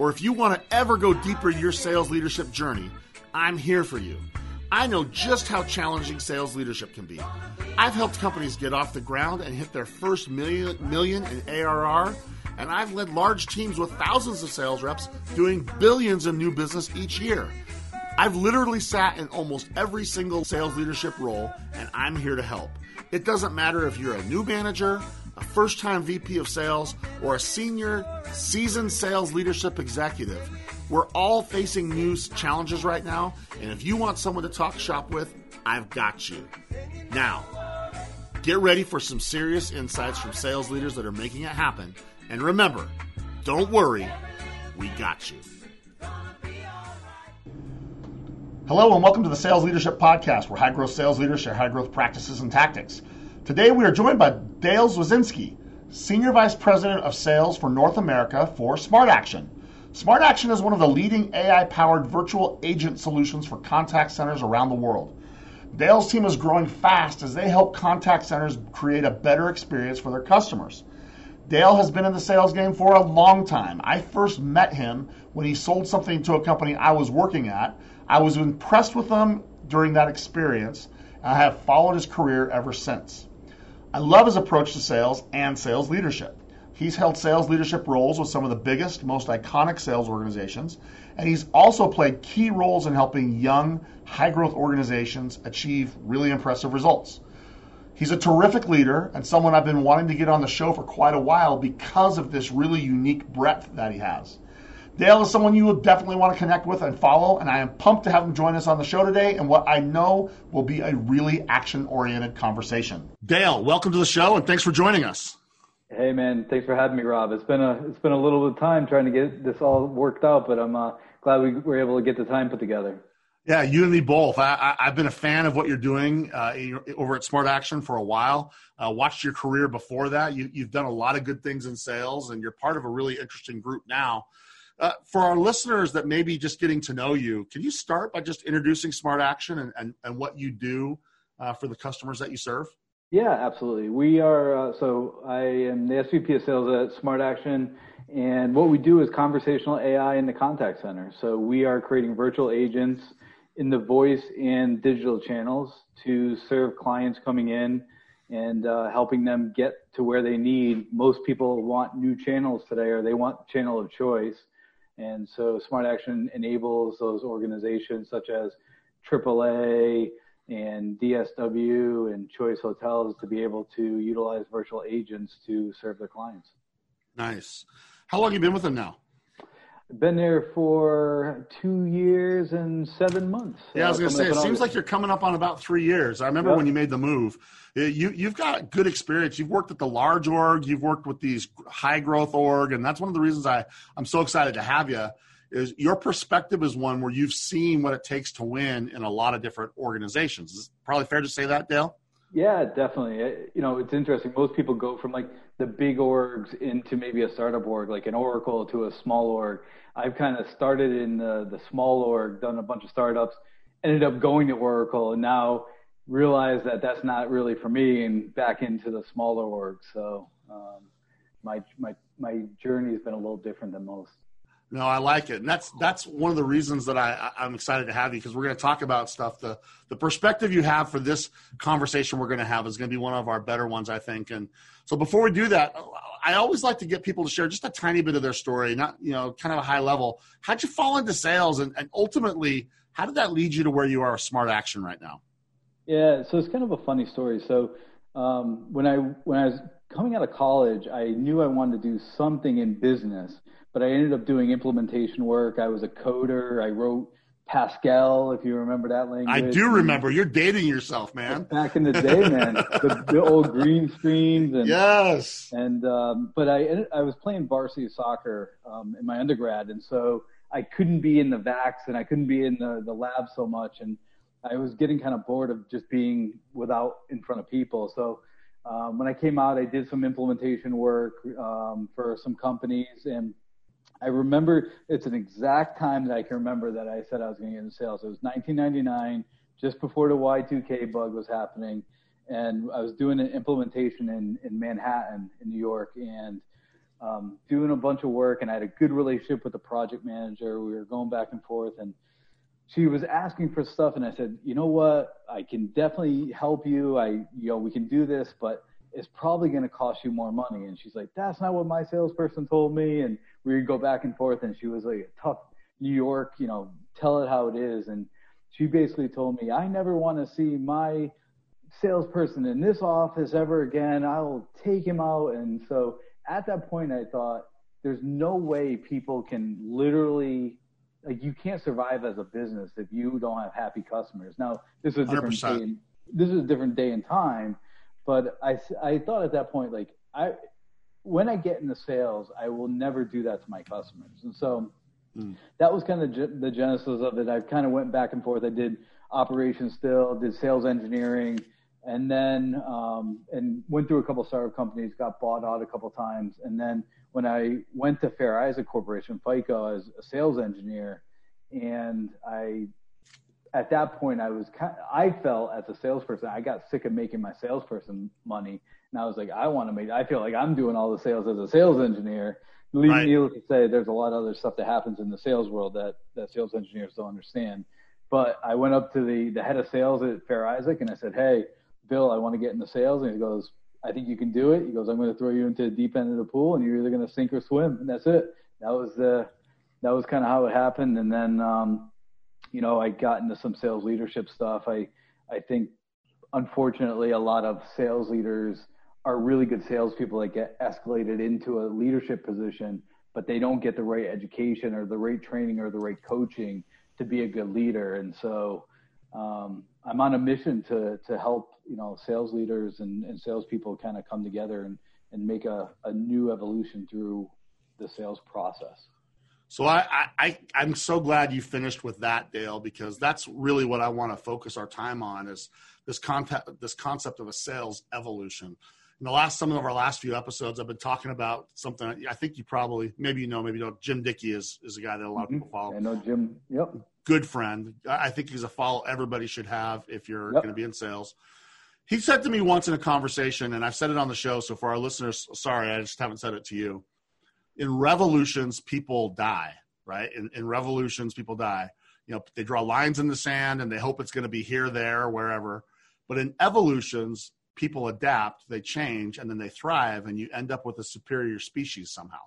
or if you want to ever go deeper in your sales leadership journey, I'm here for you. I know just how challenging sales leadership can be. I've helped companies get off the ground and hit their first million, million in ARR, and I've led large teams with thousands of sales reps doing billions in new business each year. I've literally sat in almost every single sales leadership role, and I'm here to help. It doesn't matter if you're a new manager, a first time VP of sales, or a senior, seasoned sales leadership executive. We're all facing new challenges right now, and if you want someone to talk shop with, I've got you. Now, get ready for some serious insights from sales leaders that are making it happen. And remember, don't worry, we got you. Hello, and welcome to the Sales Leadership Podcast, where high growth sales leaders share high growth practices and tactics. Today we are joined by Dale Zwazinski, Senior Vice President of Sales for North America for SmartAction. SmartAction is one of the leading AI powered virtual agent solutions for contact centers around the world. Dale's team is growing fast as they help contact centers create a better experience for their customers. Dale has been in the sales game for a long time. I first met him when he sold something to a company I was working at. I was impressed with him during that experience. I have followed his career ever since. I love his approach to sales and sales leadership. He's held sales leadership roles with some of the biggest, most iconic sales organizations, and he's also played key roles in helping young, high growth organizations achieve really impressive results. He's a terrific leader and someone I've been wanting to get on the show for quite a while because of this really unique breadth that he has. Dale is someone you will definitely want to connect with and follow, and I am pumped to have him join us on the show today and what I know will be a really action oriented conversation. Dale, welcome to the show and thanks for joining us. Hey man, thanks for having me, Rob. It's been a it's been a little bit of time trying to get this all worked out, but I'm uh, glad we were able to get the time put together. Yeah, you and me both. I, have been a fan of what you're doing uh, over at SmartAction for a while. Uh, watched your career before that. You, have done a lot of good things in sales, and you're part of a really interesting group now. Uh, for our listeners that may be just getting to know you, can you start by just introducing SmartAction and, and, and what you do uh, for the customers that you serve? Yeah, absolutely. We are, uh, so I am the SVP of sales at Smart Action, And what we do is conversational AI in the contact center. So we are creating virtual agents in the voice and digital channels to serve clients coming in and uh, helping them get to where they need. Most people want new channels today, or they want channel of choice. And so SmartAction enables those organizations such as AAA and DSW and Choice Hotels to be able to utilize virtual agents to serve their clients. Nice. How long have you been with them now? Been there for two years and seven months. Yeah, I was going to say, it seems like you're coming up on about three years. I remember yep. when you made the move. You, you've got good experience. You've worked at the large org, you've worked with these high growth org, and that's one of the reasons I, I'm so excited to have you. Is your perspective is one where you've seen what it takes to win in a lot of different organizations. Is it probably fair to say that, Dale? Yeah, definitely. Uh, you know, it's interesting. Most people go from like the big orgs into maybe a startup org, like an Oracle to a small org. I've kind of started in the, the small org, done a bunch of startups, ended up going to Oracle, and now realize that that's not really for me, and back into the smaller org. So um, my my my journey has been a little different than most. No, I like it, and that's that's one of the reasons that I, I'm excited to have you because we're going to talk about stuff. the The perspective you have for this conversation we're going to have is going to be one of our better ones, I think. And so, before we do that, I always like to get people to share just a tiny bit of their story, not you know, kind of a high level. How'd you fall into sales, and, and ultimately, how did that lead you to where you are, Smart Action, right now? Yeah, so it's kind of a funny story. So um, when I when I was coming out of college, I knew I wanted to do something in business but I ended up doing implementation work. I was a coder. I wrote Pascal, if you remember that language. I do remember. You're dating yourself, man. Back in the day, man, the, the, old green screens and yes. And um, but I I was playing varsity soccer um, in my undergrad, and so I couldn't be in the vacs and I couldn't be in the, the lab so much. And I was getting kind of bored of just being without in front of people. So um, when I came out, I did some implementation work um, for some companies. And I remember it's an exact time that I can remember that I said I was going to get into sales. It was 1999, just before the Y2K bug was happening. And I was doing an implementation in, in Manhattan, in New York. And um, doing a bunch of work, and I had a good relationship with the project manager. We were going back and forth, and she was asking for stuff, and I said, you know what, I can definitely help you. I, you know, we can do this, but it's probably going to cost you more money. And she's like, that's not what my salesperson told me. And we would go back and forth, and she was like, a tough New York, you know, tell it how it is. And she basically told me, I never want to see my salesperson in this office ever again. I will take him out. And so at that point, I thought there's no way people can literally like you can't survive as a business if you don't have happy customers. Now, this is a different 100%. day. In, this is a different day and time, but I I thought at that point like I when I get into sales, I will never do that to my customers, and so. Mm. That was kind of the genesis of it. I kind of went back and forth. I did operations still, did sales engineering, and then um, and went through a couple startup companies, got bought out a couple times, and then when I went to Fair Isaac Corporation, FICO, as a sales engineer, and I at that point I was kind of, I felt as a salesperson I got sick of making my salesperson money, and I was like I want to make I feel like I'm doing all the sales as a sales engineer. Right. Needless to say, there's a lot of other stuff that happens in the sales world that that sales engineers don't understand. But I went up to the the head of sales at Fair Isaac and I said, hey Bill, I want to get into sales. And he goes, I think you can do it. He goes, I'm going to throw you into the deep end of the pool and you're either going to sink or swim. And that's it. That was the, that was kind of how it happened. And then, um, you know, I got into some sales leadership stuff. I, I think unfortunately a lot of sales leaders are really good salespeople that get escalated into a leadership position, but they don't get the right education or the right training or the right coaching to be a good leader. And so, um, I'm on a mission to to help you know sales leaders and, and salespeople kind of come together and and make a, a new evolution through the sales process. So I, I I'm so glad you finished with that, Dale, because that's really what I want to focus our time on is this concept this concept of a sales evolution. In the last some of our last few episodes, I've been talking about something I think you probably maybe you know maybe you don't. Jim Dickie is is a guy that a lot of mm-hmm. people follow. I know Jim. Yep good friend. I think he's a follow everybody should have if you're yep. going to be in sales. He said to me once in a conversation, and I've said it on the show, so for our listeners, sorry, I just haven't said it to you. In revolutions, people die, right? In, in revolutions, people die. You know, they draw lines in the sand and they hope it's going to be here, there, wherever. But in evolutions, people adapt, they change, and then they thrive, and you end up with a superior species somehow.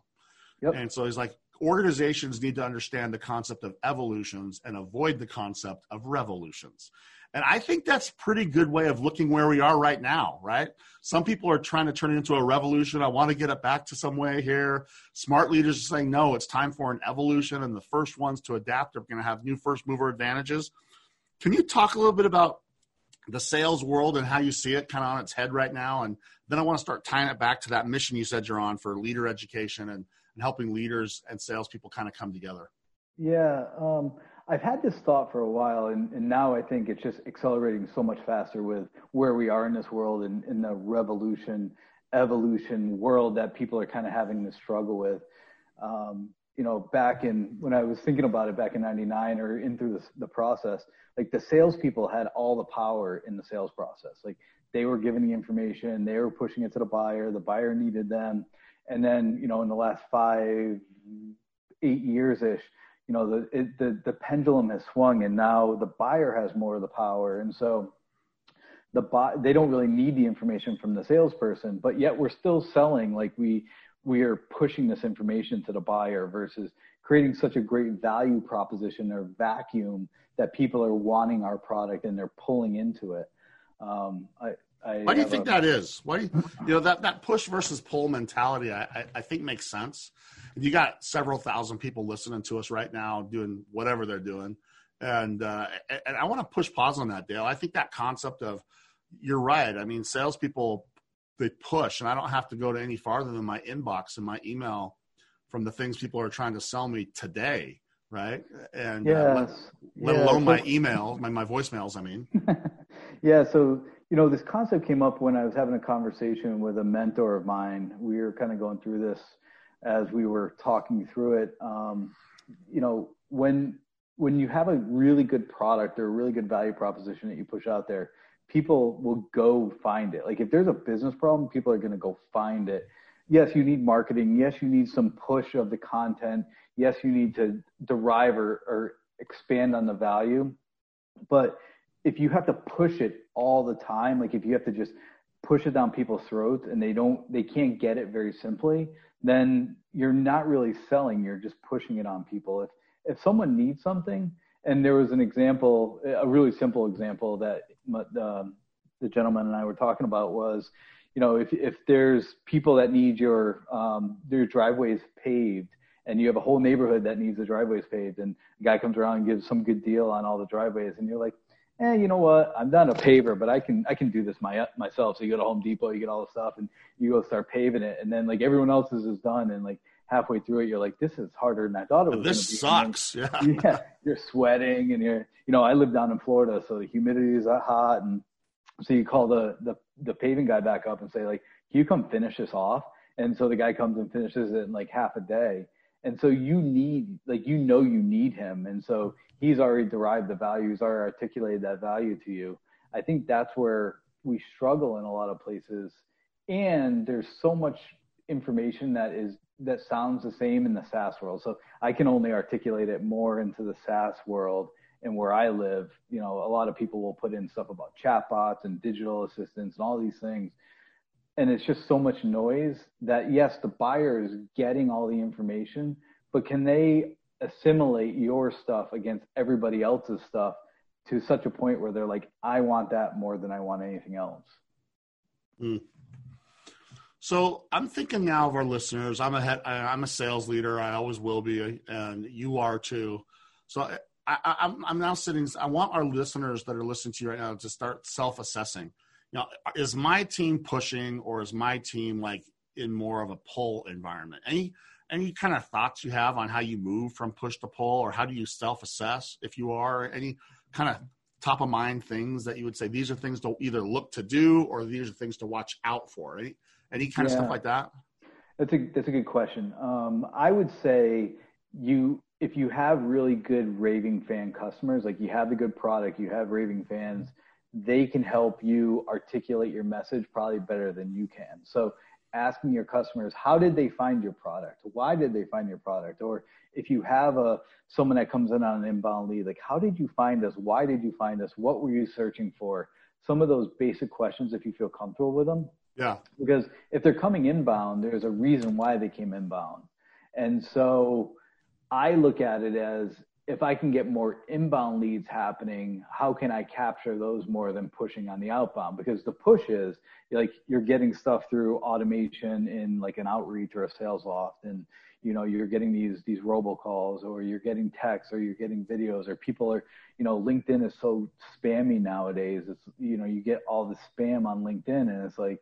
Yep. And so he's like, organizations need to understand the concept of evolutions and avoid the concept of revolutions. And I think that's a pretty good way of looking where we are right now, right? Some people are trying to turn it into a revolution. I want to get it back to some way here. Smart leaders are saying, no, it's time for an evolution. And the first ones to adapt are going to have new first mover advantages. Can you talk a little bit about the sales world and how you see it kind of on its head right now? And then I want to start tying it back to that mission you said you're on for leader education and and helping leaders and salespeople kind of come together? Yeah, um, I've had this thought for a while, and, and, now I think it's just accelerating so much faster with where we are in this world and in the revolution, evolution world that people are kind of having to struggle with. Um, you know, back in when I was thinking about it back in '99 or in through the, the process, like the salespeople had all the power in the sales process. Like they were giving the information, they were pushing it to the buyer, the buyer needed them. And then you know in the last five eight years ish you know the it, the the pendulum has swung and now the buyer has more of the power. And so the buy, they don't really need the information from the salesperson but yet we're still selling. Like we we are pushing this information to the buyer versus creating such a great value proposition or vacuum that people are wanting our product and they're pulling into it um, I, I Why do you think a, that is? Why do you, you know that that push versus pull mentality? I, I, I think makes sense. You got several thousand people listening to us right now, doing whatever they're doing, and uh, and I want to push pause on that, Dale. I think that concept of you're right. I mean, salespeople they push, and I don't have to go to any farther than my inbox and my email from the things people are trying to sell me today right? And yes. uh, let, let yeah. alone my email, my my voicemails. I mean, yeah. So you know, this concept came up when I was having a conversation with a mentor of mine. We were kind of going through this as we were talking through it. Um, you know, when when you have a really good product or a really good value proposition that you push out there, people will go find it. Like if there's a business problem, people are going to go find it. Yes, you need marketing. Yes, you need some push of the content. Yes, you need to derive or, or expand on the value. But if you have to push it all the time, like if you have to just push it down people's throats and they don't, they can't get it very simply, then you're not really selling. You're just pushing it on people. If if someone needs something, and there was an example, a really simple example that the, the gentleman and I were talking about was, you know, if if there's people that need your um, their driveways paved, and you have a whole neighborhood that needs the driveways paved, and a guy comes around and gives some good deal on all the driveways, and you're like, eh, you know what? I'm not a paver, but I can I can do this my myself. So you go to Home Depot, you get all the stuff, and you go start paving it, and then like everyone else's is done, and like halfway through it, you're like, this is harder than I thought it was. This sucks. yeah. yeah. You're sweating, and you're you know I live down in Florida, so the humidity is hot, and so you call the the the paving guy back up and say like, can you come finish this off? And so the guy comes and finishes it in like half a day. And so you need like you know you need him, and so he's already derived the value, he's already articulated that value to you. I think that's where we struggle in a lot of places. And there's so much information that is that sounds the same in the SaaS world. So I can only articulate it more into the SaaS world and where I live, you know, a lot of people will put in stuff about chatbots and digital assistants and all these things. And it's just so much noise that yes, the buyer is getting all the information, but can they assimilate your stuff against everybody else's stuff to such a point where they're like, I want that more than I want anything else. Mm. So I'm thinking now of our listeners. I'm a head, I'm a sales leader. I always will be, and you are too. So I, I, I'm I'm now sitting. I want our listeners that are listening to you right now to start self-assessing. Know, is my team pushing, or is my team like in more of a pull environment? Any any kind of thoughts you have on how you move from push to pull or how do you self-assess if you are any kind of top of mind things that you would say these are things to either look to do or these are things to watch out for any any kind yeah. of stuff like that? That's a that's a good question. Um, i would say you if you have really good raving fan customers like you have the good product you have raving fans they can help you articulate your message probably better than you can. So asking your customers how did they find your product? Why did they find your product? Or if you have a someone that comes in on an inbound lead like how did you find us? Why did you find us? What were you searching for? Some of those basic questions if you feel comfortable with them yeah because if they're coming inbound there's a reason why they came inbound and so i look at it as if I can get more inbound leads happening, how can I capture those more than pushing on the outbound? Because the push is like you're getting stuff through automation in like an outreach or a Salesloft, and you know you're getting these these robocalls, or you're getting texts, or you're getting videos, or people are you know LinkedIn is so spammy nowadays. It's you know you get all the spam on LinkedIn, and it's like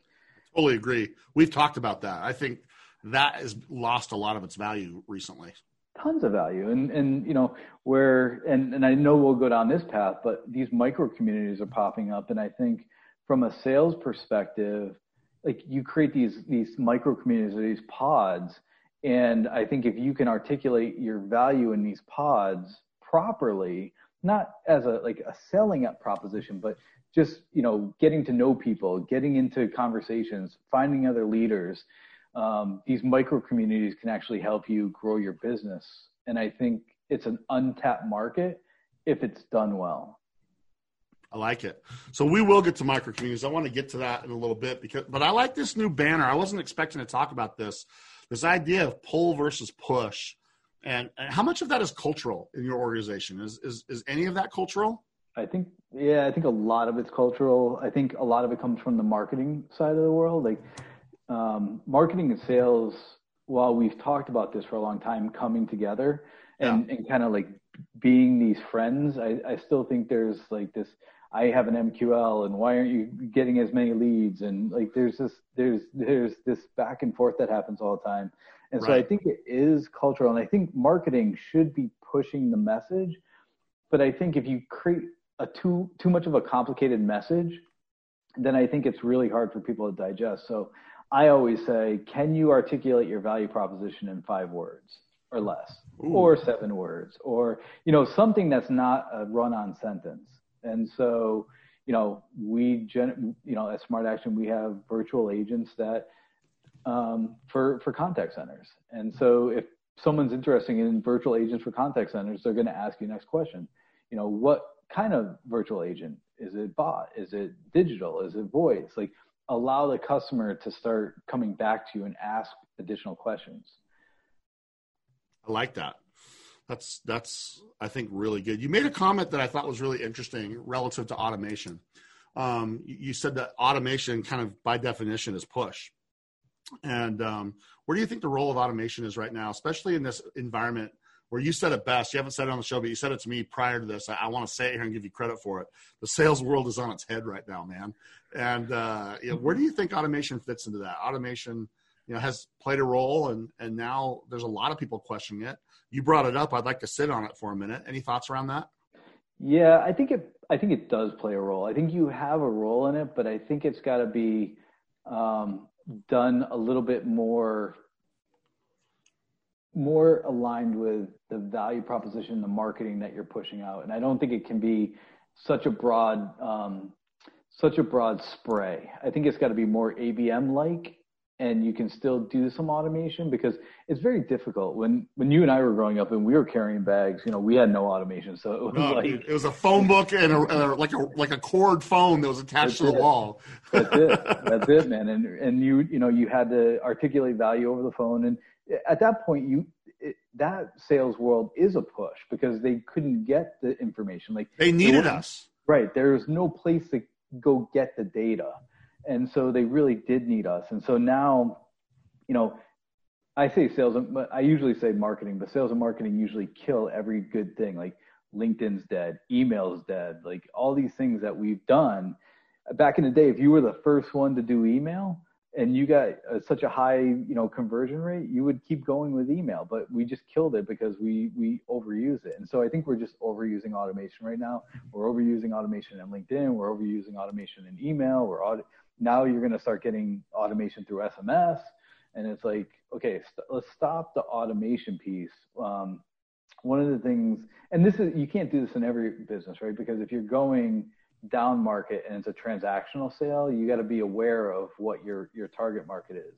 totally agree. We've talked about that. I think that has lost a lot of its value recently tons of value and and you know where and and I know we'll go down this path but these micro communities are popping up and I think from a sales perspective like you create these these micro communities or these pods and I think if you can articulate your value in these pods properly not as a like a selling up proposition but just you know getting to know people getting into conversations finding other leaders um, these micro communities can actually help you grow your business. And I think it's an untapped market if it's done well. I like it. So we will get to micro communities. I want to get to that in a little bit because, but I like this new banner. I wasn't expecting to talk about this. This idea of pull versus push, and, and how much of that is cultural in your organization? Is is is any of that cultural? I think yeah, I think a lot of it's cultural. I think a lot of it comes from the marketing side of the world. Like um, marketing and sales, while we've talked about this for a long time, coming together and, yeah. and kind of like being these friends, I, I still think there's like this. I have an MQL, and why aren't you getting as many leads? And like, there's this, there's, there's this back and forth that happens all the time. And so I think it is cultural, and I think marketing should be pushing the message. But I think if you create a too too much of a complicated message, then I think it's really hard for people to digest. So I always say, can you articulate your value proposition in five words or less, Ooh. or seven words, or you know something that's not a run-on sentence? And so you know we gen you know at Smart Action we have virtual agents that um, for for contact centers. And so if someone's interested in virtual agents for contact centers, they're going to ask you next question. You know, what kind of virtual agent is it? Bot? Is it digital? Is it voice? Like, allow the customer to start coming back to you and ask additional questions. I like that. That's that's I think really good. You made a comment that I thought was really interesting relative to automation. Um, you said that automation, kind of by definition, is push. And um, where do you think the role of automation is right now, especially in this environment where you said it best? You haven't said it on the show, but you said it to me prior to this. I, I want to say it here and give you credit for it. The sales world is on its head right now, man. And uh, where do you think automation fits into that? Automation, you know, has played a role, and and now there's a lot of people questioning it. You brought it up. I'd like to sit on it for a minute. Any thoughts around that? Yeah, I think it. I think it does play a role. I think you have a role in it, but I think it's got to be um, done a little bit more more aligned with the value proposition, the marketing that you're pushing out. And I don't think it can be such a broad, um, such a broad spray. I think it's got to be more ABM like and you can still do some automation because it's very difficult when when you and I were growing up and we were carrying bags you know we had no automation so it was no, like it was a phone book and a, uh, like a like a cord phone that was attached to the it. wall that's it that's it man and and you you know you had to articulate value over the phone and at that point you it, that sales world is a push because they couldn't get the information like they needed us right there was no place to go get the data and so they really did need us. And so now, you know, I say sales, I usually say marketing, but sales and marketing usually kill every good thing. Like LinkedIn's dead, email's dead, like all these things that we've done. Back in the day, if you were the first one to do email and you got uh, such a high, you know, conversion rate, you would keep going with email. But we just killed it because we we overuse it. And so I think we're just overusing automation right now. We're overusing automation in LinkedIn. We're overusing automation in email. We're now you're going to start getting automation through SMS. And it's like, okay, st- let's stop the automation piece. Um, one of the things, and this is, you can't do this in every business, right? Because if you're going down market and it's a transactional sale, you got to be aware of what your, your target market is.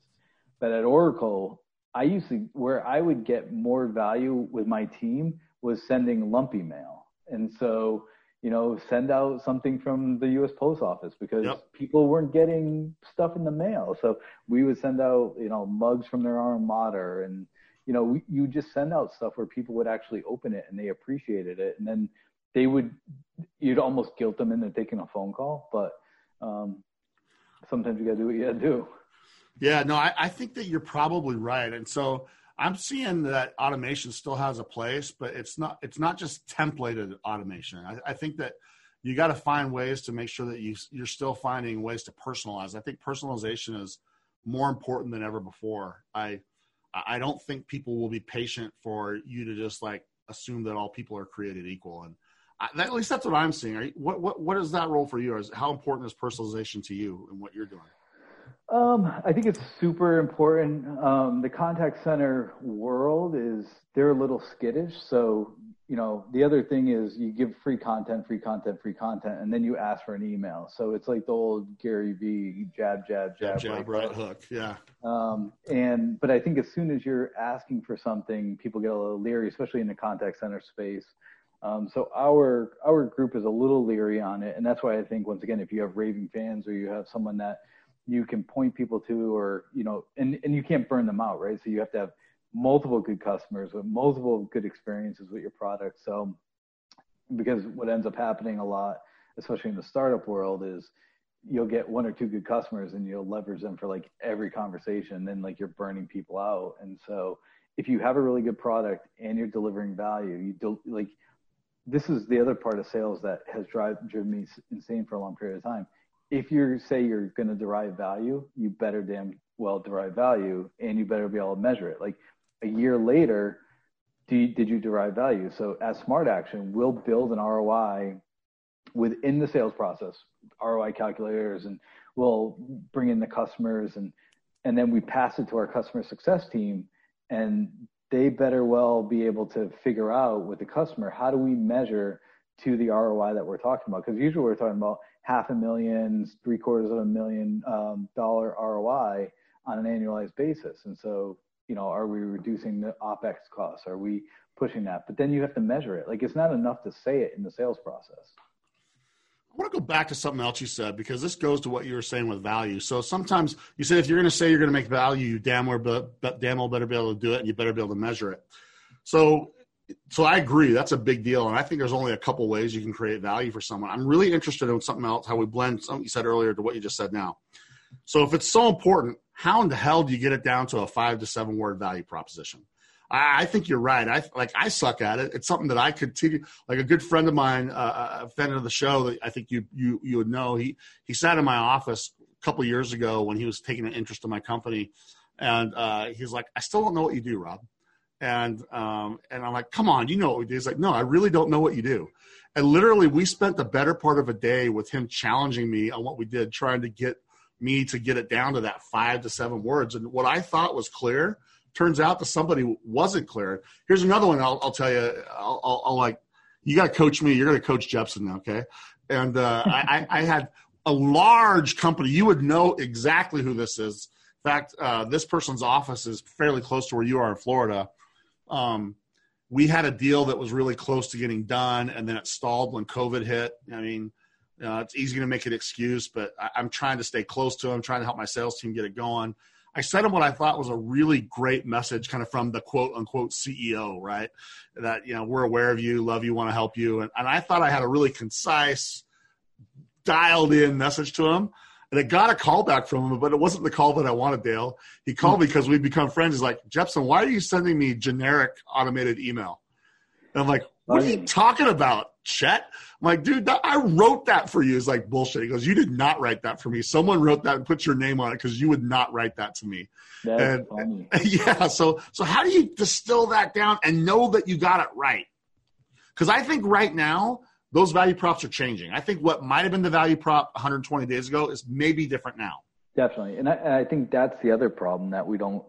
But at Oracle, I used to, where I would get more value with my team was sending lumpy mail. And so you know, send out something from the U.S. Post Office because yep. people weren't getting stuff in the mail. So we would send out, you know, mugs from their alma mater, and you know, we, you just send out stuff where people would actually open it and they appreciated it, and then they would, you'd almost guilt them into taking a phone call, but um, sometimes you got to do what you got to do. Yeah, no, I, I think that you're probably right, and so I'm seeing that automation still has a place, but it's not it's not just templated automation. I, I think that you got to find ways to make sure that you you're still finding ways to personalize. I think personalization is more important than ever before. I I don't think people will be patient for you to just like assume that all people are created equal, and at least that's what I'm seeing. You, what what what is that role for you? Is how important is personalization to you and what you're doing? Um, I think it's super important. Um, the contact center world is they're a little skittish. So, you know, the other thing is you give free content, free content, free content, and then you ask for an email. So it's like the old Gary V jab, jab, jab, jab, right, right hook. Yeah. Um, and but I think as soon as you're asking for something, people get a little leery, especially in the contact center space. Um, so our our group is a little leery on it, and that's why I think once again, if you have raving fans or you have someone that you can point people to or you know and, and you can't burn them out right? So you have to have multiple good customers with multiple good experiences with your product. So because what ends up happening a lot especially in the startup world is you'll get one or two good customers and you'll leverage them for like every conversation And then like you're burning people out. And so if you have a really good product and you're delivering value you don't like this is the other part of sales that has drive, driven me insane for a long period of time if you say you're going to derive value, you better damn well derive value and you better be able to measure it. Like a year later, you, did you derive value? So as Smart Action, we'll build an ROI within the sales process, ROI calculators, and we'll bring in the customers and and then we pass it to our customer success team and they better well be able to figure out with the customer how do we measure to the ROI that we're talking about because usually we're talking about half a million, three quarters of a million um, dollar ROI on an annualized basis. And so, you know, are we reducing the OPEX costs? Are we pushing that? But then you have to measure it. Like it's not enough to say it in the sales process. I want to go back to something else you said because this goes to what you were saying with value. So sometimes you said if you're going to say you're going to make value, you damn well, damn well better be able to do it, and you better be able to measure it. So, so I agree that's a big deal, and I think there's only a couple ways you can create value for someone. I'm really interested in something else, how we blend something you said earlier to what you just said now. So if it's so important, how in the hell do you get it down to a five to seven word value proposition? I, I think you're right. I like I suck at it. It's something that I continue. Like a good friend of mine, uh, a friend of the show that I think you you you would know. He he sat in my office a couple years ago when he was taking an interest in my company, and uh, he's like, "I still don't know what you do, Rob." And um, and I'm like, "Come on, you know what we do." He's like, "No, I really don't know what you do." And literally, we spent the better part of a day with him challenging me on what we did, trying to get me to get it down to that five to seven words. And what I thought was clear turns out that somebody wasn't clear. Here's another one. I'll, I'll tell you. I'll, I'll, I'll, like you got to coach me. You're going to coach Jepson, okay? And uh, I, I, had a large company. You would know exactly who this is. In fact, uh, this person's office is fairly close to where you are in Florida. Um, we had a deal that was really close to getting done, and then it stalled when COVID hit. I mean, uh, it's easy to make an excuse, but I, am trying to stay close to them, trying to help my sales team get it going. I sent him what I thought was a really great message, kind of from the quote unquote CEO, right? That, you know, we're aware of you, love you, want to help you. And, and I thought I had a really concise, dialed in message to him. And I got a call back from him, but it wasn't the call that I wanted, Dale. He called me because we've become friends. He's like, Jepson, why are you sending me generic automated email? And I'm like, what are you talking about, Chet? I'm like, dude, I wrote that for you. It's like bullshit. He goes, you did not write that for me. Someone wrote that and put your name on it because you would not write that to me. That's and, funny. Yeah. So, so how do you distill that down and know that you got it right? Because I think right now those value props are changing. I think what might have been the value prop 120 days ago is maybe different now. Definitely, and I, and I think that's the other problem that we don't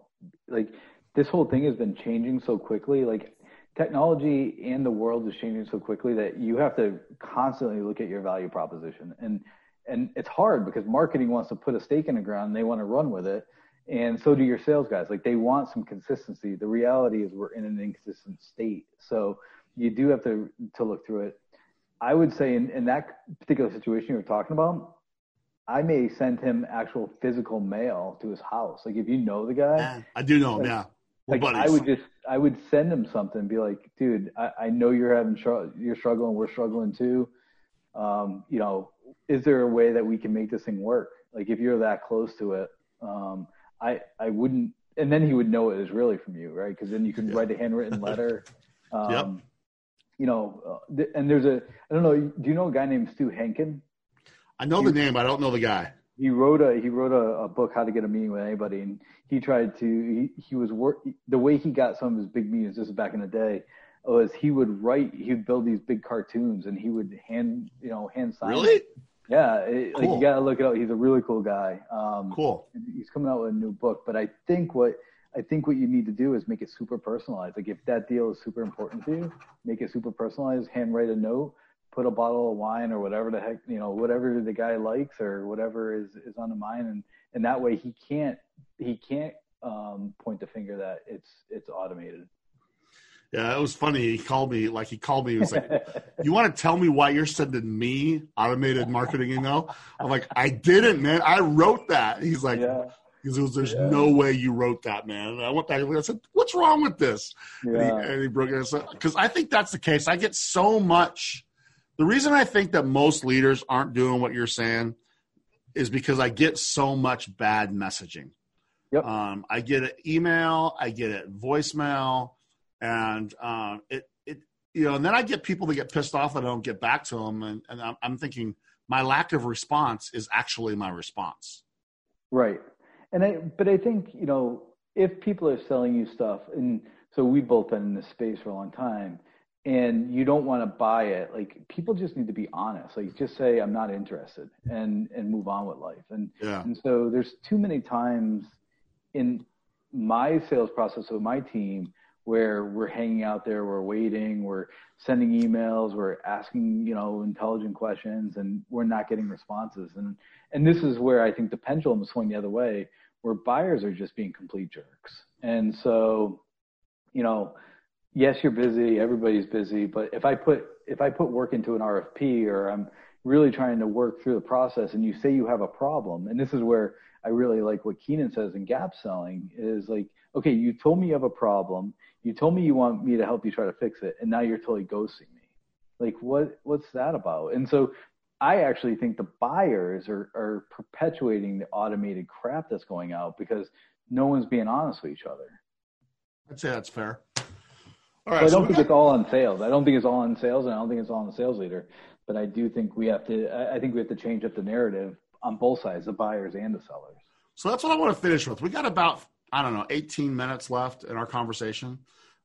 like. This whole thing has been changing so quickly. Like technology and the world is changing so quickly that you have to constantly look at your value proposition. And and it's hard because marketing wants to put a stake in the ground. And they want to run with it. And so do your sales guys. Like they want some consistency. The reality is we're in an inconsistent state. So you do have to to look through it. I would say in, in that particular situation you were talking about i may send him actual physical mail to his house. Like if you know the guy yeah, i do know him like, yeah. Like I would just I would send him something, and be like, dude, I, I know you're having tr- you're struggling, we're struggling too. Um, you know, is there a way that we can make this thing work? Like if you're that close to it, um, I I wouldn't, and then he would know it is really from you, right? Because then you can yeah. write a handwritten letter. Um, yep. You know, and there's a I don't know. Do you know a guy named Stu Heinecke? I know the name, but I don't know the guy he wrote a he wrote a, a, book how to get a meeting with anybody and he tried to he, he was work the way he got some of his big meetings just back in the day was he would write he would build these big cartoons and he would hand you know hand sign really? yeah it, cool. like you gotta look it up. He's a really cool guy. Um cool. he's coming out with a new book but i think what i think what you need to do is make it super personalized. Like if that deal is super important to you make it super personalized hand write a note put a bottle of wine or whatever the heck you know whatever the guy likes or whatever is is on the mind and and that way he can't he can't um, point the finger that it's it's automated yeah it was funny he called me like he called me he was like you want to tell me why you're sending me automated marketing email i'm like i didn't man i wrote that he's like yeah. "There's yeah. no way you wrote that, man." And I went back and I said, "What's wrong with this?" Yeah. And, he, and he broke it because I think that's the case. I get so much the reason I think that most leaders aren't doing what you're saying is because I get so much bad messaging. Yep. Um, I get an email, I get it voicemail, and um, it it you know, and then I get people that get pissed off that I don't get back to them, and, and I'm, I'm thinking my lack of response is actually my response. Right, and I but I think you know if people are selling you stuff, and so we've both been in this space for a long time, and you don't want to buy it, like people just need to be honest. Like just say I'm not interested, and and move on with life. And yeah. and so there's too many times in my sales process with my team where we're hanging out there, we're waiting, we're sending emails, we're asking, you know, intelligent questions and we're not getting responses. And and this is where I think the pendulum is swinging the other way, where buyers are just being complete jerks. And so, you know, yes, you're busy, everybody's busy, but if I put if I put work into an RFP or I'm really trying to work through the process and you say you have a problem, and this is where I really like what Keenan says in gap selling is like, okay, you told me you have a problem you told me you want me to help you try to fix it, and now you're totally ghosting me. Like, what what's that about? And so I actually think the buyers are, are perpetuating the automated crap that's going out because no one's being honest with each other. I'd say that's fair. All right, so I don't think got... it's all on sales. I don't think it's all on sales, and I don't think it's all on the sales leader. But I do think we have to. I think we have to change up the narrative on both sides, the buyers and the sellers. So that's what I want to finish with. We got about I don't know 18 minutes left in our conversation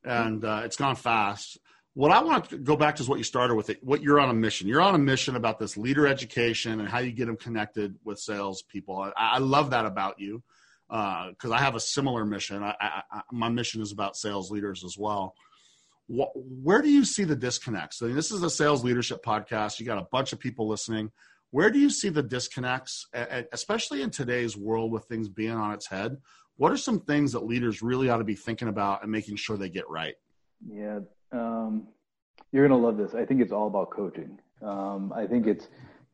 and uh, it's gone fast. What I want to go back to is what you started with it. What you're on a mission. You're on a mission about this leader education and how you get them connected with sales people. I, I love that about you because uh, I have a similar mission. I, I, my mission is about sales leaders as well. Where do you see the disconnects? So this is a sales leadership podcast. You got a bunch of people listening. Where do you see the disconnects, especially in today's world with things being on its head? What are some things that leaders really ought to be thinking about and making sure they get right? Yeah, um, you're going to love this. I think it's all about coaching. Um, I think it's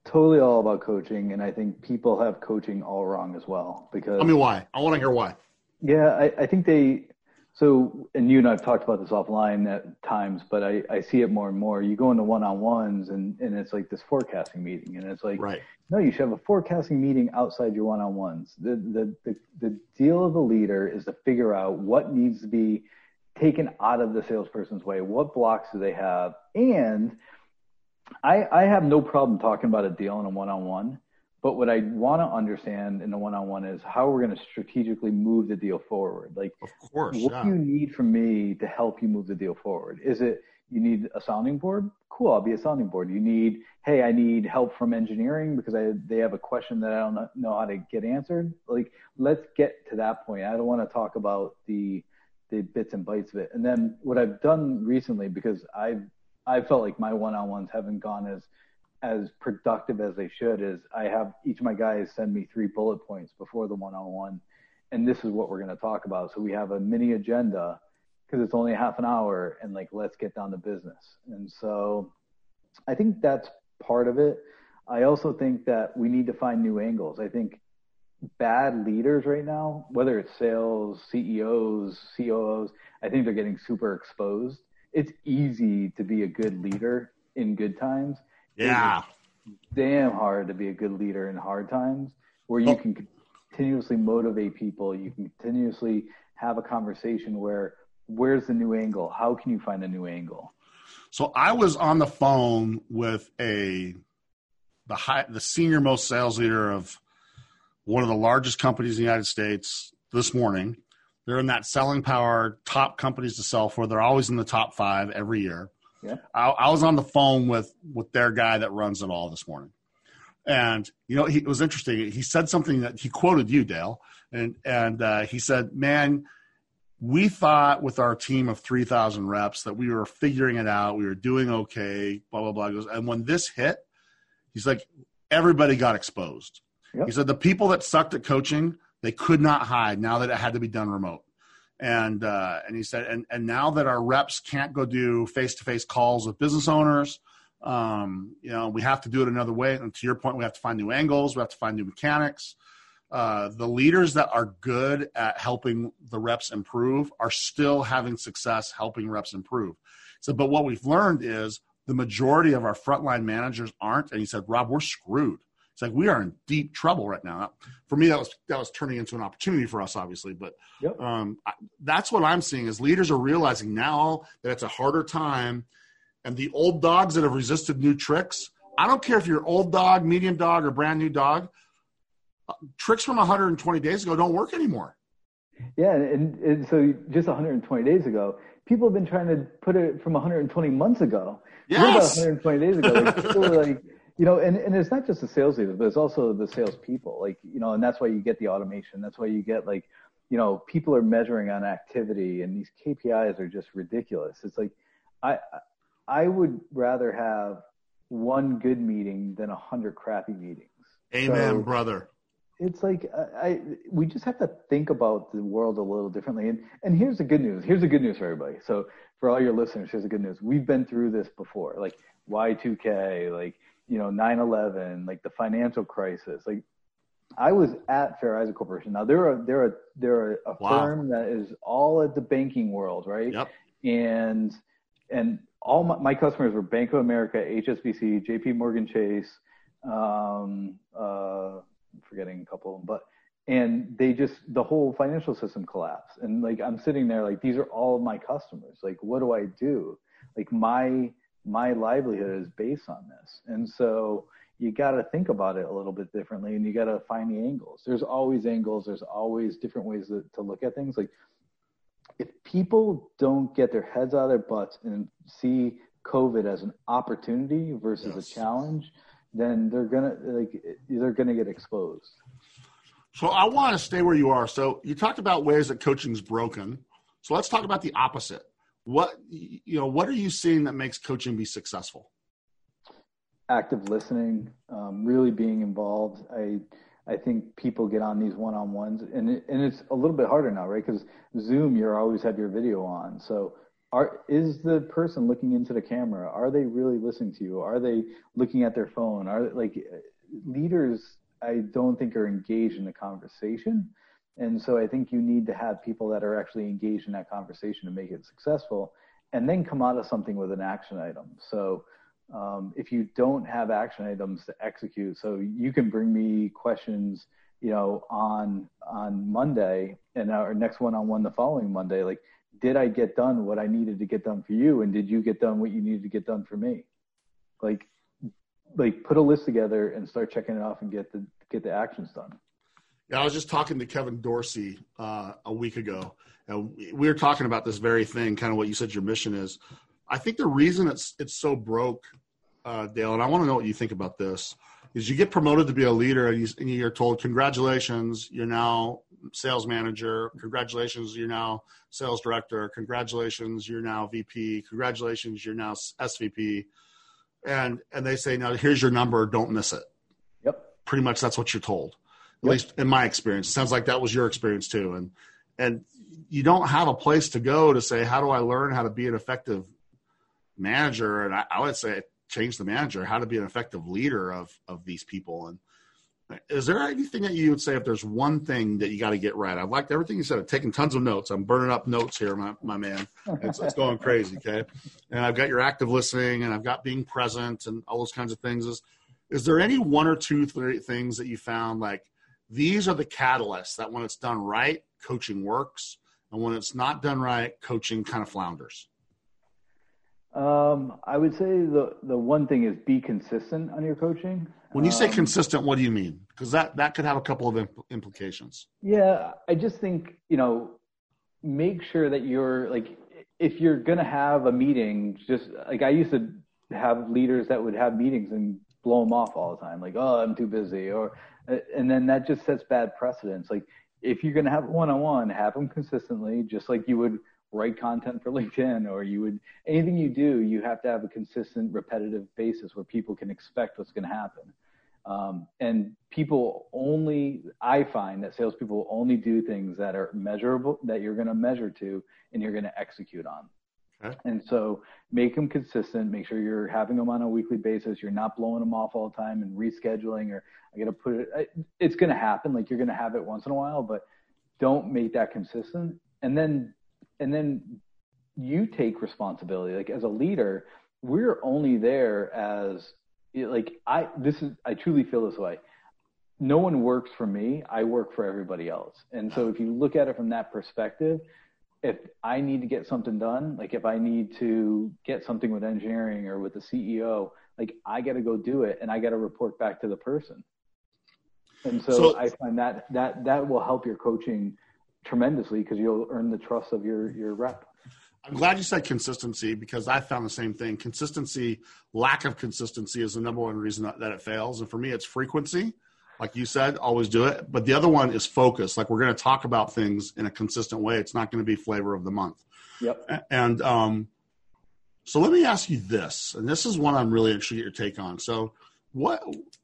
totally all about coaching, and I think people have coaching all wrong as well. Because tell me why. I want to hear why. Yeah, I, I think they so, and you and I've talked about this offline at times, but I, I see it more and more. You go into one-on-ones and, and it's like this forecasting meeting and it's like, right. no, you should have a forecasting meeting outside your one-on-ones. The, the, the, the deal of the leader is to figure out what needs to be taken out of the salesperson's way. What blocks do they have? And I, I have no problem talking about a deal in a one-on-one but what I want to understand in the one-on-one is how we're going to strategically move the deal forward. Like, of course, what yeah. do you need from me to help you move the deal forward? Is it you need a sounding board? Cool, I'll be a sounding board. You need, hey, I need help from engineering because I they have a question that I don't know how to get answered. Like, let's get to that point. I don't want to talk about the the bits and bytes of it. And then what I've done recently because I've I felt like my one-on-ones haven't gone as as productive as they should is I have each of my guys send me three bullet points before the one-on-one, and this is what we're going to talk about. So we have a mini agenda because it's only half an hour, and like let's get down to business. And so I think that's part of it. I also think that we need to find new angles. I think bad leaders right now, whether it's sales, CEOs, COOs, I think they're getting super exposed. It's easy to be a good leader in good times yeah. damn hard to be a good leader in hard times where you oh. can continuously motivate people. You can continuously have a conversation where where's the new angle? How can you find a new angle? So I was on the phone with a the high the senior most sales leader of one of the largest companies in the United States this morning. They're in that selling power top companies to sell for. They're always in the top five every year. Yeah. I, I, was on the phone with with their guy that runs it all this morning, and you know he, it was interesting. He said something that he quoted you, Dale, and and uh, he said, "Man, we thought with our team of three thousand reps that we were figuring it out. We were doing okay. Blah blah blah." Goes, and when this hit, he's like, everybody got exposed. Yep. He said the people that sucked at coaching they could not hide now that it had to be done remote and uh, and he said and and now that our reps can't go do face to face calls with business owners, um, you know we have to do it another way. And to your point, we have to find new angles, we have to find new mechanics. Uh, the leaders that are good at helping the reps improve are still having success helping reps improve. So, but what we've learned is the majority of our frontline managers aren't. And he said, Rob, we're screwed it's like we are in deep trouble right now. For me, that was that was turning into an opportunity for us, obviously. But yep. um, I, that's what I'm seeing is leaders are realizing now that it's a harder time, and the old dogs that have resisted new tricks. I don't care if you're old dog, medium dog, or brand new dog. Uh, tricks from 120 days ago don't work anymore. Yeah, and, and so just 120 days ago, people have been trying to put it from 120 months ago. Yes. 120 days ago, like, people were like, you know, and, and it's not just the sales leaders, but it's also the sales people. Like, you know, and that's why you get the automation. That's why you get like, you know, people are measuring on activity, and these KPIs are just ridiculous. It's like, I I would rather have one good meeting than a hundred crappy meetings. Amen, so, brother it's like I, I, we just have to think about the world a little differently. And and here's the good news. Here's the good news for everybody. So for all your listeners, here's the good news. We've been through this before, like Y2K, like you know 9/11, like the financial crisis. Like I was at Fair Isaac Corporation. Now they're a they're a they're a wow. firm that is all at the banking world, right? Yep. And and all my, my customers were Bank of America, HSBC, J.P. Morgan Chase. Um, uh, forgetting a couple, but and they just the whole financial system collapsed. And like I'm sitting there like these are all my customers. Like what do I do? Like my my livelihood is based on this. And so you got to think about it a little bit differently and you got to find the angles. There's always angles, there's always different ways to, to look at things. Like if people don't get their heads out of their butts and see COVID as an opportunity versus yes. a challenge, then they're gonna like they're gonna get exposed. So I want to stay where you are. So you talked about ways that coaching's broken. So let's talk about the opposite. What you know, what are you seeing that makes coaching be successful? Active listening, um, really being involved. I I think people get on these one-on-ones, and it, and it's a little bit harder now, right? Because Zoom, you're always have your video on, so are is the person looking into the camera are they really listening to you are they looking at their phone are like leaders i don't think are engaged in the conversation and so i think you need to have people that are actually engaged in that conversation to make it successful and then come out of something with an action item so um, if you don't have action items to execute so you can bring me questions you know on on monday and our next one on one the following monday like did I get done what I needed to get done for you? And did you get done what you needed to get done for me? Like, like put a list together and start checking it off and get the, get the actions done. Yeah, I was just talking to Kevin Dorsey uh, a week ago, and we were talking about this very thing, kind of what you said your mission is. I think the reason it's it's so broke, uh, Dale, and I want to know what you think about this, is you get promoted to be a leader, and, you, and you're told, "Congratulations, you're now sales manager. Congratulations, you're now sales director. Congratulations, you're now VP. Congratulations, you're now SVP. And and they say, now here's your number. Don't miss it. Yep. Pretty much that's what you're told. At least in my experience, it sounds like that was your experience too. And and you don't have a place to go to say, how do I learn how to be an effective manager? And I, I would say change the manager, how to be an effective leader of of these people. And is there anything that you would say if there's one thing that you got to get right? I've liked everything you said. I've taken tons of notes. I'm burning up notes here, my, my man. It's, it's going crazy, okay? And I've got your active listening and I've got being present and all those kinds of things. Is, is there any one or two things that you found like these are the catalysts that when it's done right, coaching works, and when it's not done right, coaching kind of flounders? Um, I would say the the one thing is be consistent on your coaching. When you say um, consistent, what do you mean? Because that that could have a couple of impl- implications. Yeah, I just think you know, make sure that you're like, if you're gonna have a meeting, just like I used to have leaders that would have meetings and blow them off all the time, like, oh, I'm too busy, or and then that just sets bad precedents. Like, if you're gonna have one on one, have them consistently, just like you would write content for LinkedIn or you would anything you do, you have to have a consistent, repetitive basis where people can expect what's going to happen. Um, and people only, I find that salespeople only do things that are measurable, that you're going to measure to, and you're going to execute on. And so make them consistent. Make sure you're having them on a weekly basis. You're not blowing them off all the time and rescheduling. Or I got to put it. It's going to happen. Like you're going to have it once in a while, but don't make that consistent. And then, and then you take responsibility. Like as a leader, we're only there as like I this is I truly feel this way. No one works for me. I work for everybody else. And so if you look at it from that perspective, if I need to get something done, like if I need to get something with engineering or with the CEO, like I got to go do it and I got to report back to the person. And so, so, I find that that that will help your coaching tremendously because you'll earn the trust of your your rep. I'm glad you said consistency because I found the same thing. Consistency, lack of consistency is the number one reason that, that it fails. And for me, it's frequency. Like you said, always do it. But the other one is focus. Like we're going to talk about things in a consistent way. It's not going to be flavor of the month. Yep. And um, so let me ask you this, and this is one I'm really interested in your take on. So what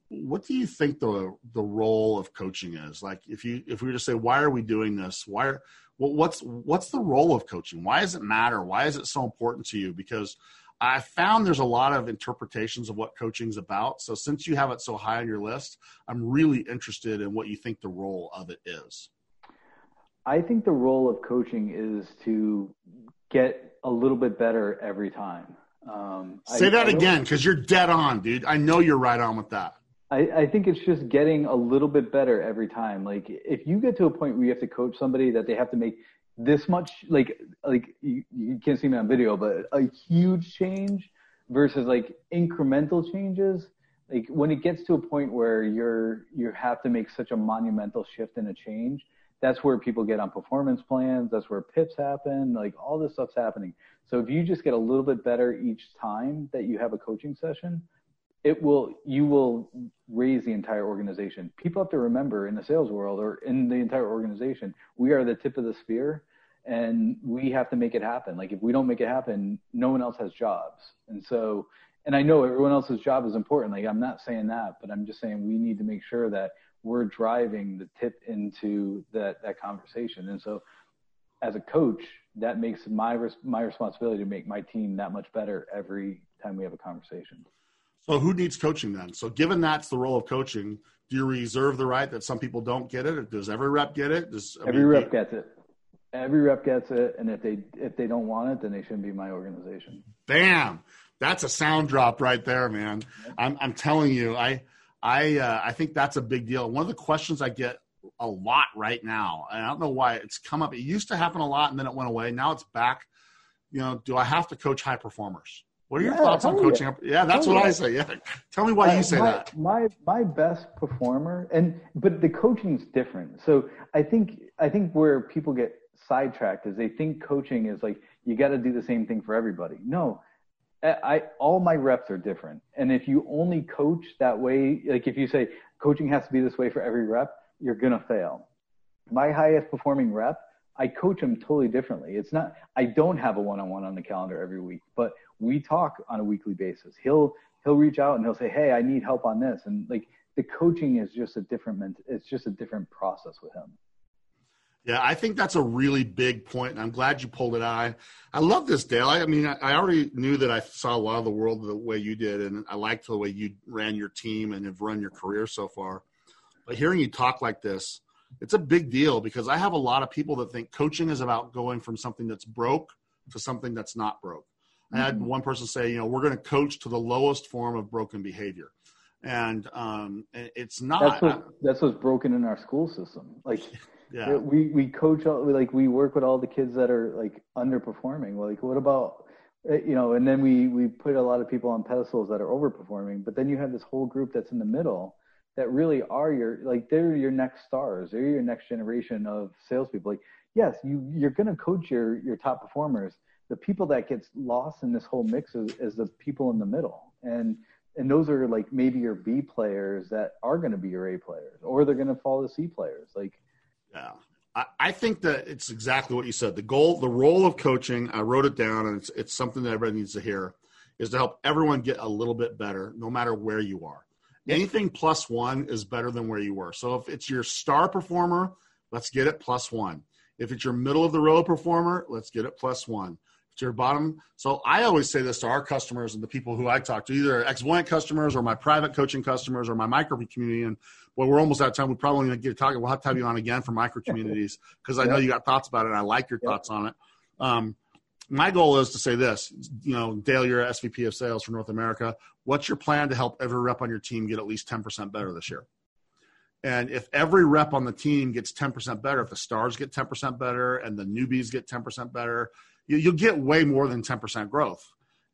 what do you think the the role of coaching is? Like if you if we were to say, why are we doing this? Why are well, what's what's the role of coaching? Why does it matter? Why is it so important to you? Because I found there's a lot of interpretations of what coaching is about. So since you have it so high on your list, I'm really interested in what you think the role of it is. I think the role of coaching is to get a little bit better every time. Um, Say I, that I again, because you're dead on, dude. I know you're right on with that. I, I, think it's just getting a little bit better every time. Like if you get to a point where you have to coach somebody that they have to make this much, like like you, you can't see me on video, but a huge change versus like incremental changes. Like when it gets to a point where you're you have to make such a monumental shift and a change, that's where people get on performance plans. That's where pips happen. Like all this stuff's happening. So if you just get a little bit better each time that you have a coaching session, it will you will raise the entire organization. People have to remember in the sales world or in the entire organization we are the tip of the spear and we have to make it happen. Like if we don't make it happen no one else has jobs. And so and i know everyone else's job is important. Like i'm not saying that but i'm just saying we need to make sure that we're driving the tip into that that conversation. And so as a coach that makes my my responsibility to make my team that much better every time we have a conversation so who needs coaching then? So given that's the role of coaching, do you reserve the right that some people don't get it? Does every rep get it? Does every mean, rep gets it? Every rep gets it, and if they if they don't want it, then they shouldn't be my organization. Bam! That's a sound drop right there, man. I'm I'm telling you, I I uh, I think that's a big deal. One of the questions I get a lot right now, and I don't know why it's come up. It used to happen a lot, and then it went away. Now it's back. You know, do I have to coach high performers? What are your yeah, thoughts on coaching? You. Yeah, that's what you. I say. Yeah, tell me why you say my, that. My my best performer, and but the coaching is different. So I think I think where people get sidetracked is they think coaching is like you got to do the same thing for everybody. No, I all my reps are different, and if you only coach that way, like if you say coaching has to be this way for every rep, you're gonna fail. My highest performing rep, I coach them totally differently. It's not I don't have a one-on-one on the calendar every week, but we talk on a weekly basis. He'll he'll reach out and he'll say, "Hey, I need help on this," and like the coaching is just a different it's just a different process with him. Yeah, I think that's a really big point, and I'm glad you pulled it out. I, I love this, Dale. I, I mean, I, I, already knew that I saw a lot of the world the way you did, and I liked the way you ran your team and have run your career so far. But hearing you talk like this, it's a big deal because I have a lot of people that think coaching is about going from something that's broke to something that's not broke. I had mm-hmm. one person say, you know, we're going to coach to the lowest form of broken behavior. And um, it's not. That's, what, that's what's broken in our school system. Like, yeah. we, we coach, all, like, we work with all the kids that are like underperforming. Like, what about, eh, you know, and then we, we put a lot of people on pedestals that are overperforming, but then you have this whole group that's in the middle that really are your, like, they're your next stars. They're your next generation of salespeople. Like, yes, you, you're going to coach your, your top performers the people that gets lost in this whole mix is, is the people in the middle. And and those are like maybe your b players that are going to be your a players or they're going to fall to c players. Like yeah. I, I think that it's exactly what you said. The goal the role of coaching i wrote it down and it's, it's something that everybody needs to hear is to help everyone get a little bit better no matter where you are. Anything plus one is better than where you were. So if it's your star performer let's get it plus one. If it's your middle of the road performer let's get it plus one to your bottom. So I always say this to our customers and the people who I talk to, either Xvoyant customers or my private coaching customers or my micro community. And well, we're almost out of time. We probably going to get talking. We'll have to have you on again for micro communities because I know you got thoughts about it. and I like your thoughts on it. Um, my goal is to say this, you know, Dale, you're SVP of sales for North America. What's your plan to help every rep on your team get at least 10% better this year? And if every rep on the team gets 10% better, if the stars get 10% better and the newbies get 10% better, you, you'll get way more than 10% growth.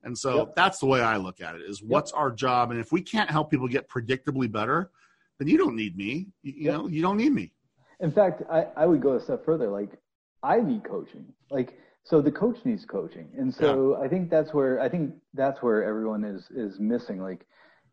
And so yep. that's the way I look at it is what's yep. our job? And if we can't help people get predictably better, then you don't need me. You, you yep. know, you don't need me. In fact, I, I would go a step further. Like, I need coaching. Like, so the coach needs coaching, and so yeah. I think that's where I think that's where everyone is is missing. Like,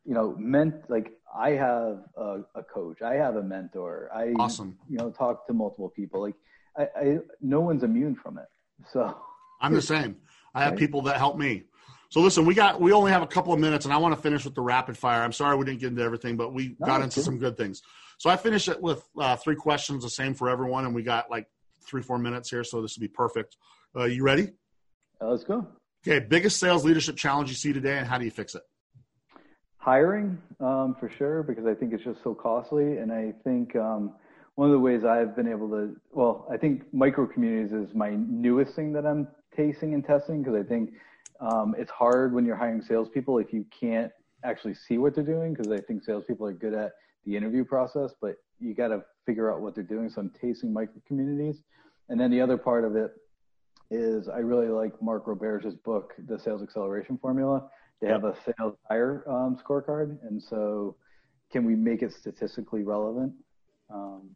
you know, meant like I have a, a coach, I have a mentor, I awesome. You know, talk to multiple people. Like, I, I no one's immune from it. So I'm the same. I have people that help me. So listen, we got we only have a couple of minutes, and I want to finish with the rapid fire. I'm sorry we didn't get into everything, but we no, got into good. some good things. So I finished it with uh, three questions, the same for everyone, and we got like three four minutes here, so this will be perfect. Uh, you ready? Uh, let's go. Okay, biggest sales leadership challenge you see today, and how do you fix it? Hiring, um, for sure, because I think it's just so costly, and I think um, one of the ways I've been able to, well, I think micro communities is my newest thing that I'm tasting and testing because I think um, it's hard when you're hiring salespeople if you can't actually see what they're doing because I think salespeople are good at the interview process, but you got to figure out what they're doing. So I'm tasting micro communities. And then the other part of it is I really like Mark Roberge's book, The Sales Acceleration Formula. They have a sales hire um, scorecard. And so can we make it statistically relevant? Um,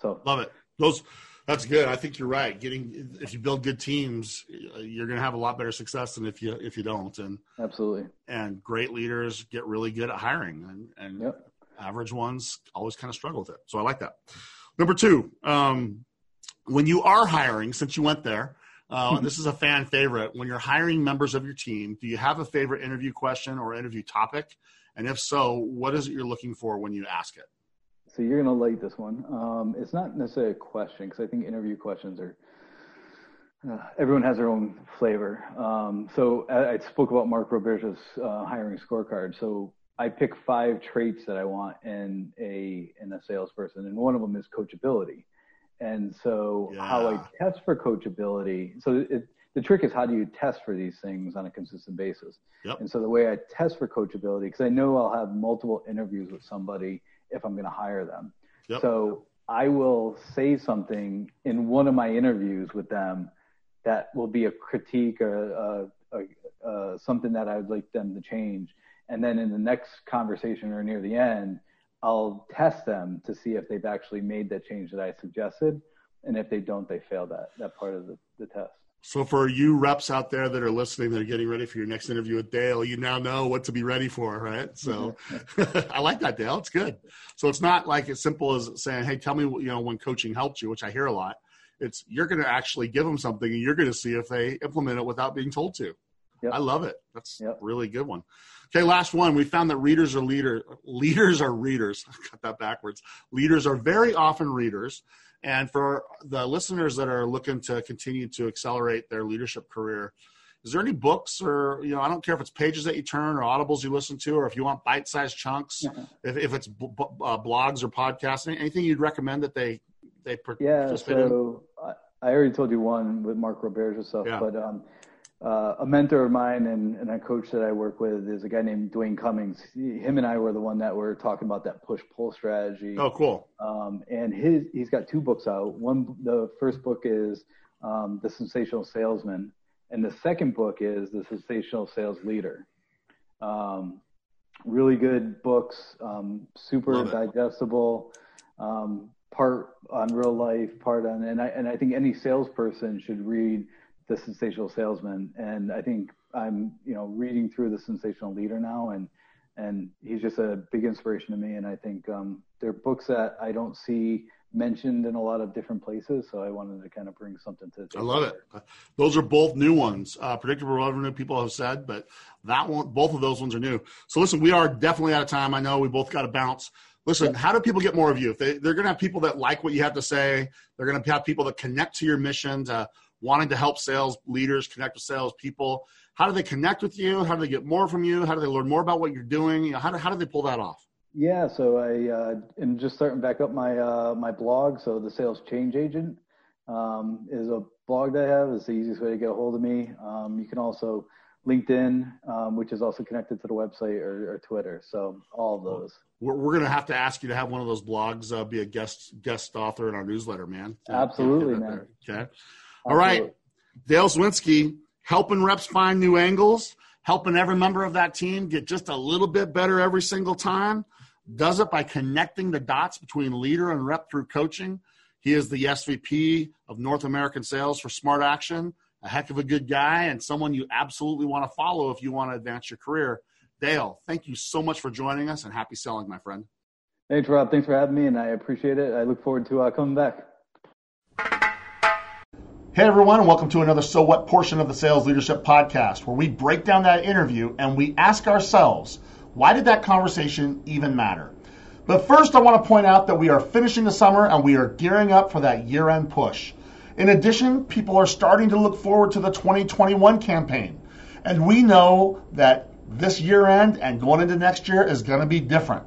so love it. Those that's good. I think you're right. Getting if you build good teams, you're going to have a lot better success than if you if you don't. And absolutely. And great leaders get really good at hiring, and, and yep. average ones always kind of struggle with it. So I like that. Number two, um, when you are hiring, since you went there, uh, this is a fan favorite. When you're hiring members of your team, do you have a favorite interview question or interview topic? And if so, what is it you're looking for when you ask it? So you're going to like this one. Um, it's not necessarily a question because I think interview questions are. Uh, everyone has their own flavor. Um, so I, I, spoke about Mark Roberge's uh, hiring scorecard. So I pick five traits that I want in a in a salesperson, and one of them is coachability. And so yeah. how I test for coachability. So it, the trick is how do you test for these things on a consistent basis? Yep. And so the way I test for coachability, because I know I'll have multiple interviews with somebody if I'm going to hire them. Yep. So I will say something in one of my interviews with them that will be a critique or a, a, a, something that I would like them to change. And then in the next conversation or near the end, I'll test them to see if they've actually made that change that I suggested. And if they don't, they fail that, that part of the, the test. So for you reps out there that are listening, that are getting ready for your next interview with Dale, you now know what to be ready for, right? So mm-hmm. I like that, Dale. It's good. So it's not like as simple as saying, "Hey, tell me, you know, when coaching helped you," which I hear a lot. It's you're going to actually give them something, and you're going to see if they implement it without being told to. Yep. I love it. That's yep. a really good one. Okay, last one. We found that readers are leader leaders are readers. I got that backwards. Leaders are very often readers. And for the listeners that are looking to continue to accelerate their leadership career, is there any books or you know I don't care if it's pages that you turn or audibles you listen to or if you want bite-sized chunks, if, if it's b- b- uh, blogs or podcasts, anything you'd recommend that they they yeah. So in? I already told you one with Mark Roberge and stuff, yeah. but um, uh, a mentor of mine and, and, a coach that I work with is a guy named Dwayne Cummings. He, him and I were the one that were talking about that push pull strategy. Oh, cool. Um, and his he's got two books out. One, the first book is um, The Sensational Salesman, and the second book is The Sensational Sales Leader. Um, really good books, um, super digestible. Um, part on real life, part on, and I and I think any salesperson should read the sensational salesman. And i think i'm you know reading through the sensational leader now and and he's just a big inspiration to me. And i think um, they're books that i don't see mentioned in a lot of different places so i wanted to kind of bring something to i love it. Those are both new ones. Uh, predictable revenue people have said but that one both of those ones are new. So listen we are definitely out of time. I know we both got to bounce. Listen, how do people get more of you? If they, they're going to have people that like what you have to say, they're going to have people that connect to your mission to wanting to help sales leaders connect with sales people. How do they connect with you? How do they get more from you? How do they learn more about what you're doing? You know, how, do, how do they pull that off? Yeah, so I uh, and just starting back up my uh, my blog. So the Sales Change Agent um, is a blog that I have. It's the easiest way to get a hold of me. Um, you can also LinkedIn, um, which is also connected to the website, or, or Twitter. So all of those. We're, we're going to have to ask you to have one of those blogs uh, be a guest guest author in our newsletter, man. Absolutely, man. There. Okay. All right. Dale Swinski, helping reps find new angles, helping every member of that team get just a little bit better every single time. does it by connecting the dots between leader and rep through coaching. He is the SVP of North American Sales for Smart Action, a heck of a good guy and someone you absolutely want to follow if you want to advance your career. Dale, thank you so much for joining us and happy selling, my friend. Thanks, Rob. Thanks for having me, and I appreciate it. I look forward to uh, coming back. Hey everyone, and welcome to another So What portion of the Sales Leadership Podcast, where we break down that interview and we ask ourselves, why did that conversation even matter? But first, I want to point out that we are finishing the summer and we are gearing up for that year end push. In addition, people are starting to look forward to the 2021 campaign. And we know that this year end and going into next year is going to be different.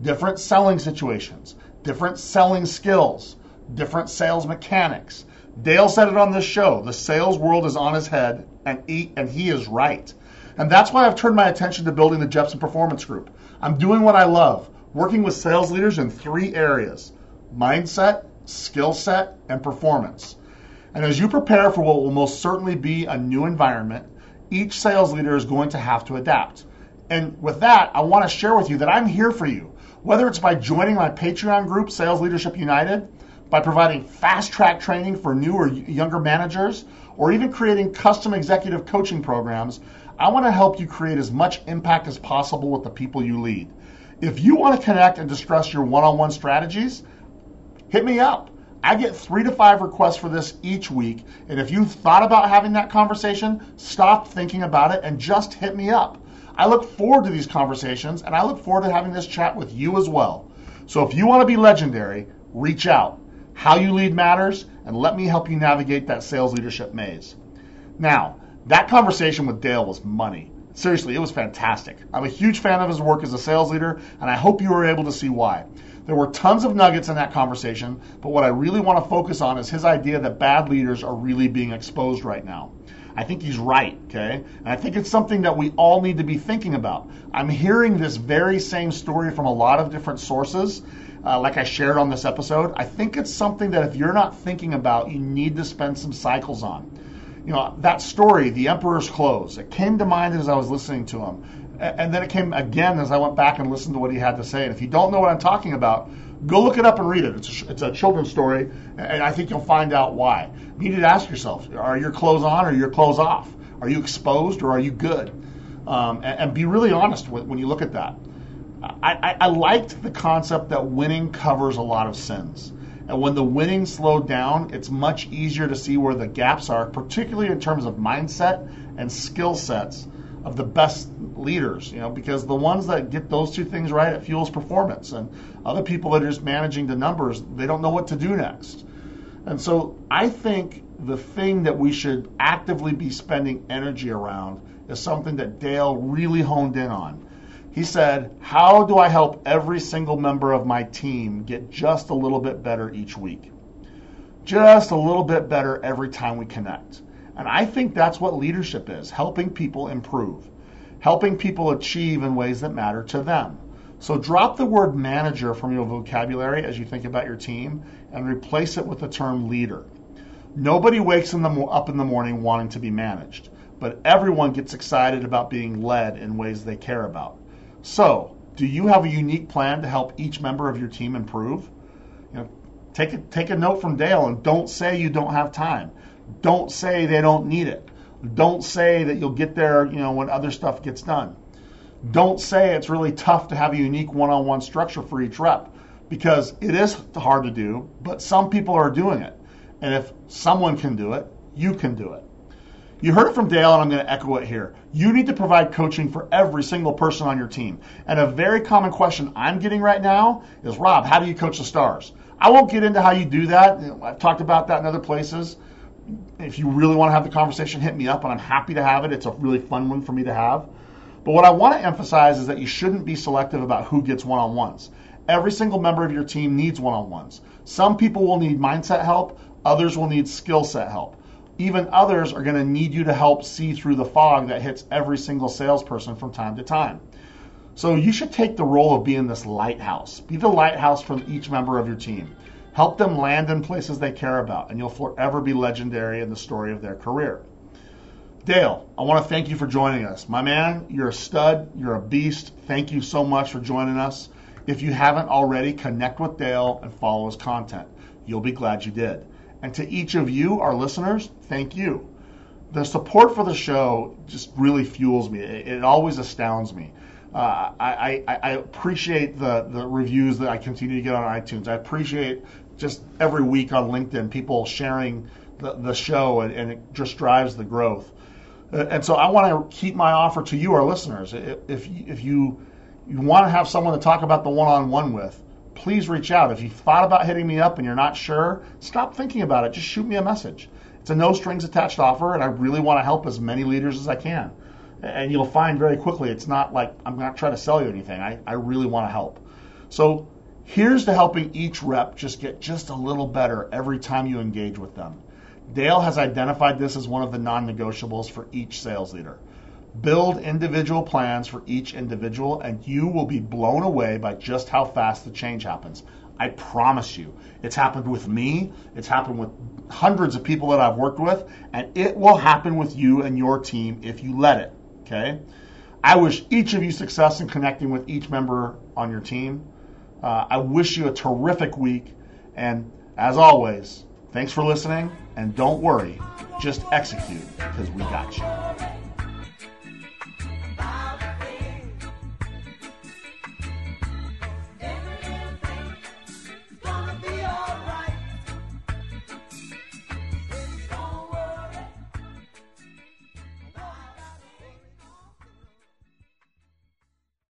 Different selling situations, different selling skills, different sales mechanics Dale said it on this show. The sales world is on his head, and he, and he is right. And that's why I've turned my attention to building the Jeppsen Performance Group. I'm doing what I love, working with sales leaders in three areas mindset, skill set, and performance. And as you prepare for what will most certainly be a new environment, each sales leader is going to have to adapt. And with that, I want to share with you that I'm here for you. Whether it's by joining my Patreon group, Sales Leadership United, by providing fast track training for new or younger managers, or even creating custom executive coaching programs, I want to help you create as much impact as possible with the people you lead. If you want to connect and discuss your one on one strategies, hit me up. I get three to five requests for this each week. And if you thought about having that conversation, stop thinking about it and just hit me up. I look forward to these conversations and I look forward to having this chat with you as well. So if you want to be legendary, reach out. How you lead matters, and let me help you navigate that sales leadership maze. Now, that conversation with Dale was money. Seriously, it was fantastic. I'm a huge fan of his work as a sales leader, and I hope you were able to see why. There were tons of nuggets in that conversation, but what I really want to focus on is his idea that bad leaders are really being exposed right now. I think he's right, okay? And I think it's something that we all need to be thinking about. I'm hearing this very same story from a lot of different sources, uh, like I shared on this episode, I think it's something that if you're not thinking about, you need to spend some cycles on. You know, that story, The Emperor's Clothes, it came to mind as I was listening to him. And then it came again as I went back and listened to what he had to say. And if you don't know what I'm talking about, go look it up and read it. It's a, it's a children's story, and I think you'll find out why. You need to ask yourself are your clothes on or your clothes off? Are you exposed or are you good? Um, and, and, be really honest when, when you look at that. I, I, liked the concept that winning covers a lot of sins. And when the winning slowed down, it's much easier to see where the gaps are, particularly in terms of mindset and skill sets of the best leaders, you know, because the ones that get those two things right, it fuels performance. And other people that are just managing the numbers, they don't know what to do next. And so I think the thing that we should actively be spending energy around is something that Dale really honed in on. He said, How do I help every single member of my team get just a little bit better each week? Just a little bit better every time we connect. And I think that's what leadership is helping people improve, helping people achieve in ways that matter to them. So drop the word manager from your vocabulary as you think about your team and replace it with the term leader. Nobody wakes in the, up in the morning wanting to be managed, but everyone gets excited about being led in ways they care about. So, do you have a unique plan to help each member of your team improve? You know, take a, take a note from Dale and don't say you don't have time. Don't say they don't need it. Don't say that you'll get there, you know, when other stuff gets done. Don't say it's really tough to have a unique one-on-one structure for each rep because it is hard to do, but some people are doing it. And if someone can do it, you can do it. You heard it from Dale, and I'm going to echo it here. You need to provide coaching for every single person on your team. And a very common question I'm getting right now is Rob, how do you coach the stars? I won't get into how you do that. I've talked about that in other places. If you really want to have the conversation, hit me up, and I'm happy to have it. It's a really fun one for me to have. But what I want to emphasize is that you shouldn't be selective about who gets one on ones. Every single member of your team needs one on ones. Some people will need mindset help, others will need skill set help even others are going to need you to help see through the fog that hits every single salesperson from time to time. So you should take the role of being this lighthouse. Be the lighthouse for each member of your team. Help them land in places they care about, and you'll forever be legendary in the story of their career. Dale, I want to thank you for joining us. My man, you're a stud, you're a beast. Thank you so much for joining us. If you haven't already, connect with Dale and follow his content. You'll be glad you did. And to each of you, our listeners, thank you. The support for the show just really fuels me. It, always astounds me. Uh, I, I, I, appreciate the, the reviews that I continue to get on iTunes. I appreciate just every week on LinkedIn people sharing the, the show, and, and it just drives the growth. Uh, and so I want to keep my offer to you, our listeners. If, if you, you want to have someone to talk about the one on one with, please reach out. If you've thought about hitting me up and you're not sure, stop thinking about it. Just shoot me a message. It's a no strings attached offer, and I really want to help as many leaders as I can. And you'll find very quickly it's not like I'm not trying to sell you anything. I, I really want to help. So here's to helping each rep just get just a little better every time you engage with them. Dale has identified this as one of the non negotiables for each sales leader. Build individual plans for each individual, and you will be blown away by just how fast the change happens. I promise you. It's happened with me, it's happened with hundreds of people that I've worked with, and it will happen with you and your team if you let it. Okay? I wish each of you success in connecting with each member on your team. Uh, I wish you a terrific week, and as always, thanks for listening, and don't worry, just execute because we got you.